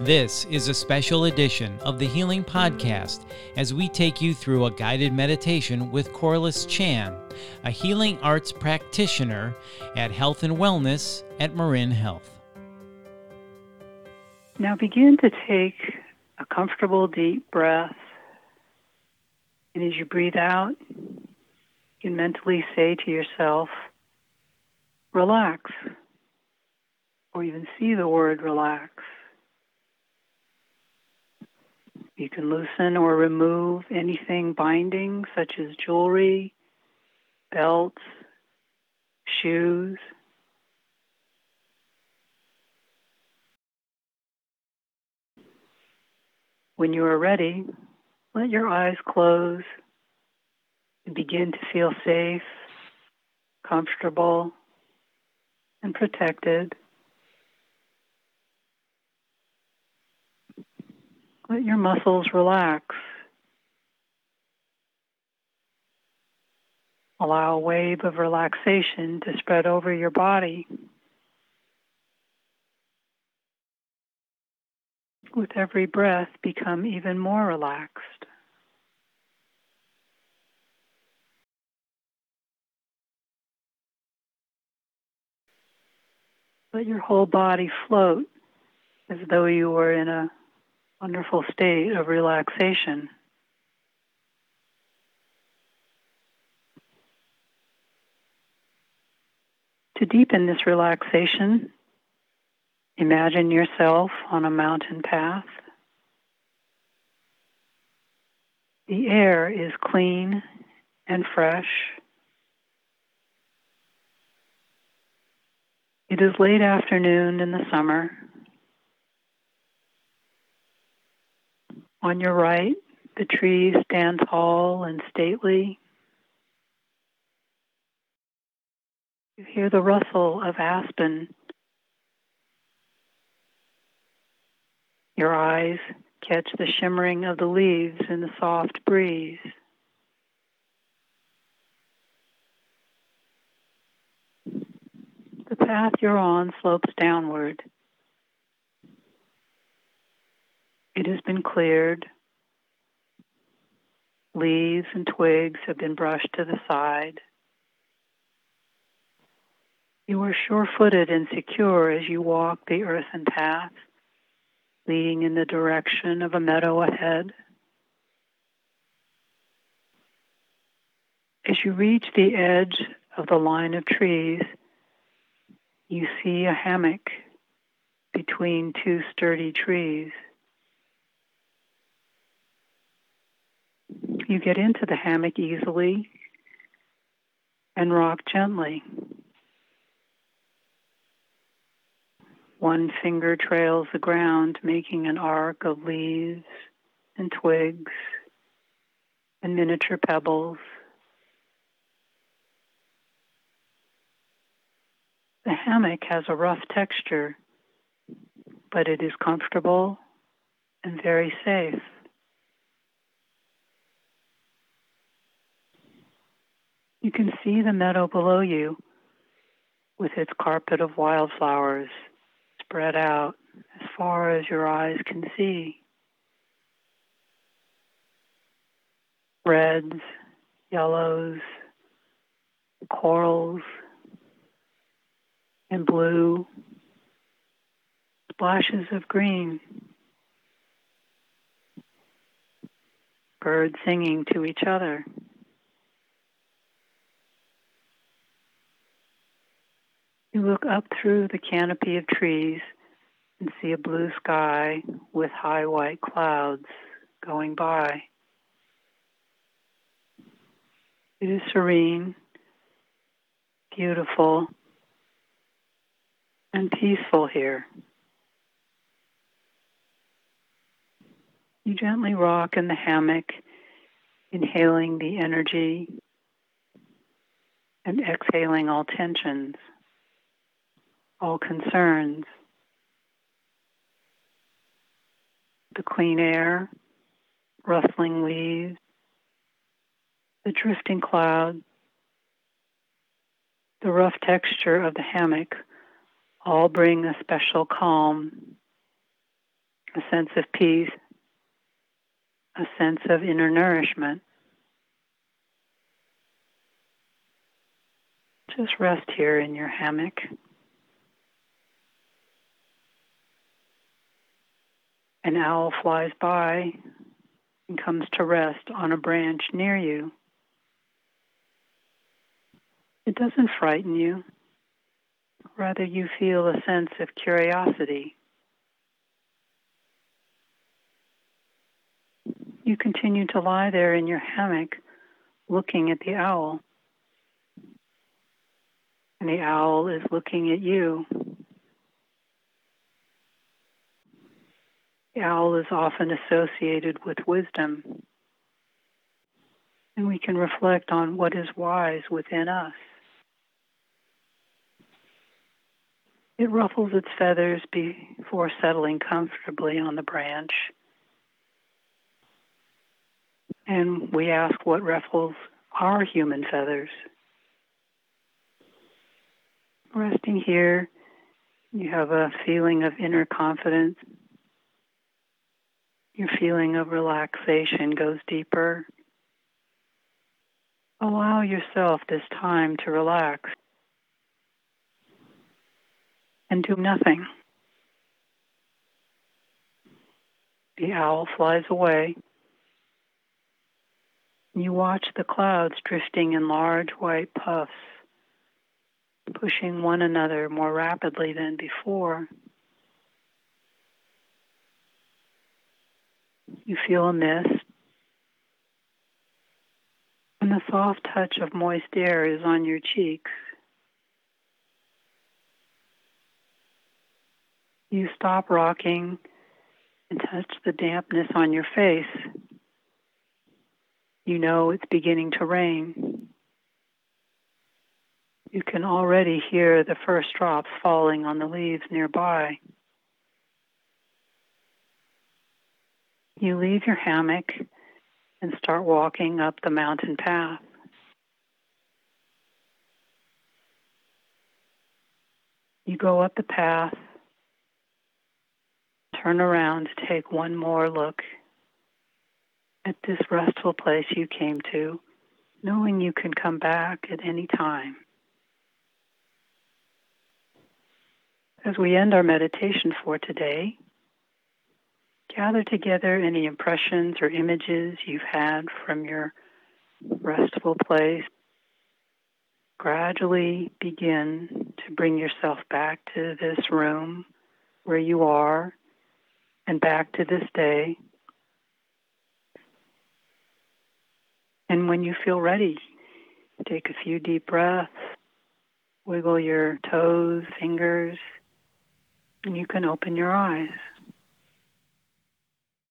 This is a special edition of the Healing Podcast as we take you through a guided meditation with Corliss Chan, a healing arts practitioner at Health and Wellness at Marin Health. Now begin to take a comfortable deep breath. And as you breathe out, you can mentally say to yourself, relax, or even see the word relax. You can loosen or remove anything binding, such as jewelry, belts, shoes. When you are ready, let your eyes close and begin to feel safe, comfortable, and protected. Let your muscles relax. Allow a wave of relaxation to spread over your body. With every breath, become even more relaxed. Let your whole body float as though you were in a wonderful state of relaxation. To deepen this relaxation, imagine yourself on a mountain path. The air is clean and fresh. It is late afternoon in the summer. On your right, the tree stands tall and stately. You hear the rustle of aspen. Your eyes catch the shimmering of the leaves in the soft breeze. The path you're on slopes downward. It has been cleared. Leaves and twigs have been brushed to the side. You are sure footed and secure as you walk the earthen path, leading in the direction of a meadow ahead. As you reach the edge of the line of trees, you see a hammock between two sturdy trees. You get into the hammock easily and rock gently. One finger trails the ground, making an arc of leaves and twigs and miniature pebbles. The hammock has a rough texture, but it is comfortable and very safe. You can see the meadow below you with its carpet of wildflowers spread out as far as your eyes can see. Reds, yellows, corals, and blue, splashes of green, birds singing to each other. You look up through the canopy of trees and see a blue sky with high white clouds going by. It is serene, beautiful, and peaceful here. You gently rock in the hammock, inhaling the energy and exhaling all tensions all concerns. The clean air, rustling leaves, the drifting clouds, the rough texture of the hammock all bring a special calm a sense of peace, a sense of inner nourishment. Just rest here in your hammock. An owl flies by and comes to rest on a branch near you. It doesn't frighten you. Rather, you feel a sense of curiosity. You continue to lie there in your hammock looking at the owl. And the owl is looking at you. The owl is often associated with wisdom. And we can reflect on what is wise within us. It ruffles its feathers before settling comfortably on the branch. And we ask what ruffles our human feathers. Resting here, you have a feeling of inner confidence. Your feeling of relaxation goes deeper. Allow yourself this time to relax and do nothing. The owl flies away. You watch the clouds drifting in large white puffs, pushing one another more rapidly than before. You feel a mist, and the soft touch of moist air is on your cheeks. You stop rocking and touch the dampness on your face. You know it's beginning to rain. You can already hear the first drops falling on the leaves nearby. You leave your hammock and start walking up the mountain path. You go up the path turn around to take one more look at this restful place you came to, knowing you can come back at any time. As we end our meditation for today, gather together any impressions or images you've had from your restful place. Gradually begin to bring yourself back to this room where you are and back to this day. And when you feel ready, take a few deep breaths, wiggle your toes, fingers, and you can open your eyes.